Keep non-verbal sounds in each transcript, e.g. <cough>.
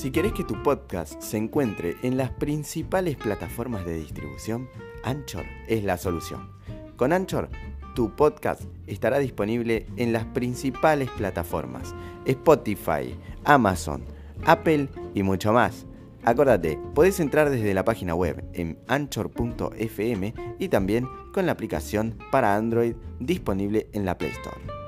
Si querés que tu podcast se encuentre en las principales plataformas de distribución, Anchor es la solución. Con Anchor, tu podcast estará disponible en las principales plataformas, Spotify, Amazon, Apple y mucho más. Acordate, podés entrar desde la página web en anchor.fm y también con la aplicación para Android disponible en la Play Store.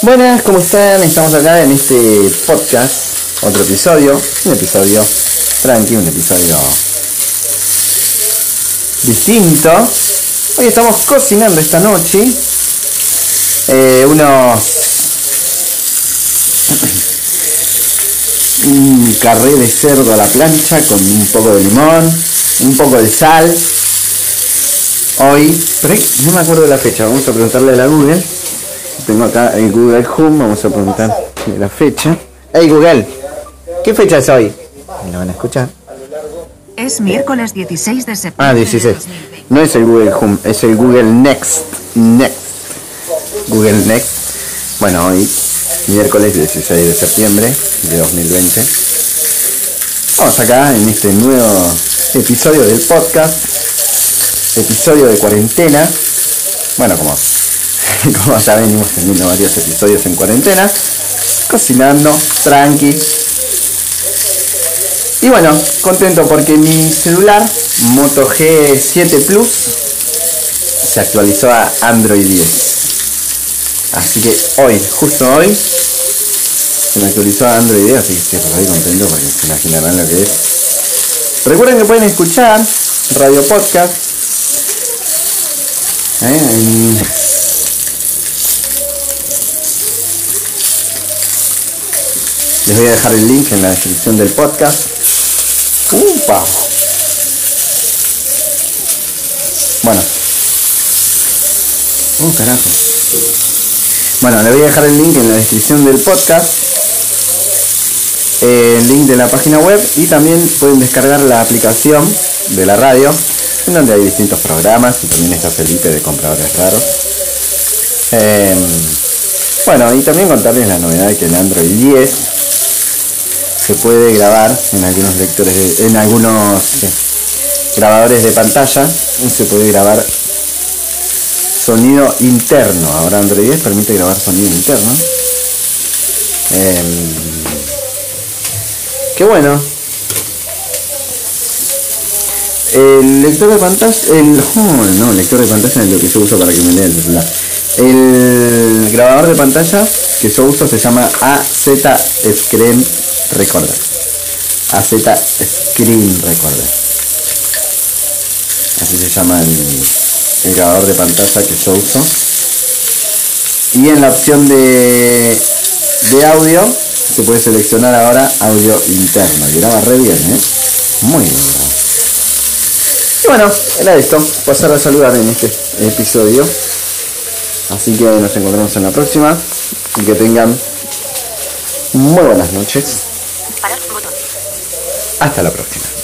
Buenas, ¿cómo están? Estamos acá en este podcast, otro episodio, un episodio tranqui, un episodio distinto. Hoy estamos cocinando esta noche eh, unos <clears throat> un carré de cerdo a la plancha con un poco de limón, un poco de sal. Hoy, no me acuerdo de la fecha, vamos a preguntarle a la Google. Tengo acá el Google Home, vamos a preguntar la fecha. Hey Google, ¿qué fecha es hoy? Me lo van a escuchar. Es miércoles 16 de septiembre. Ah, 16. No es el Google Home, es el Google Next. Next. Google Next. Bueno, hoy, miércoles 16 de septiembre de 2020. Vamos acá en este nuevo episodio del podcast. Episodio de cuarentena. Bueno, como, <laughs> como ya venimos teniendo varios episodios en cuarentena. Cocinando, tranqui, y bueno, contento porque mi celular Moto G7 Plus se actualizó a Android 10. Así que hoy, justo hoy, se me actualizó a Android 10, así que estoy muy contento porque se imaginarán lo que es. Recuerden que pueden escuchar Radio Podcast. ¿eh? Les voy a dejar el link en la descripción del podcast. ¡Upa! Bueno. Oh, carajo. Bueno, le voy a dejar el link en la descripción del podcast. El link de la página web y también pueden descargar la aplicación de la radio en donde hay distintos programas y también está Felipe de compradores raros. Em, bueno, y también contarles la novedad que en Android 10 se puede grabar en algunos lectores, de- en algunos eh, grabadores de pantalla, se puede grabar sonido interno. Ahora Android 10 permite grabar sonido interno. Em, qué bueno. El lector de pantalla, el, oh, no, el lector de pantalla es lo que yo uso para que me lea el celular. El grabador de pantalla que yo uso se llama AZ Screen Recorder. AZ Screen Recorder. Así se llama el, grabador de pantalla que yo uso. Y en la opción de, de audio se puede seleccionar ahora audio interno. Y graba re bien, ¿eh? Muy bien. Y bueno, era esto. Pasar a saludar en este episodio. Así que nos encontramos en la próxima. Y que tengan muy buenas noches. Parar botón. Hasta la próxima.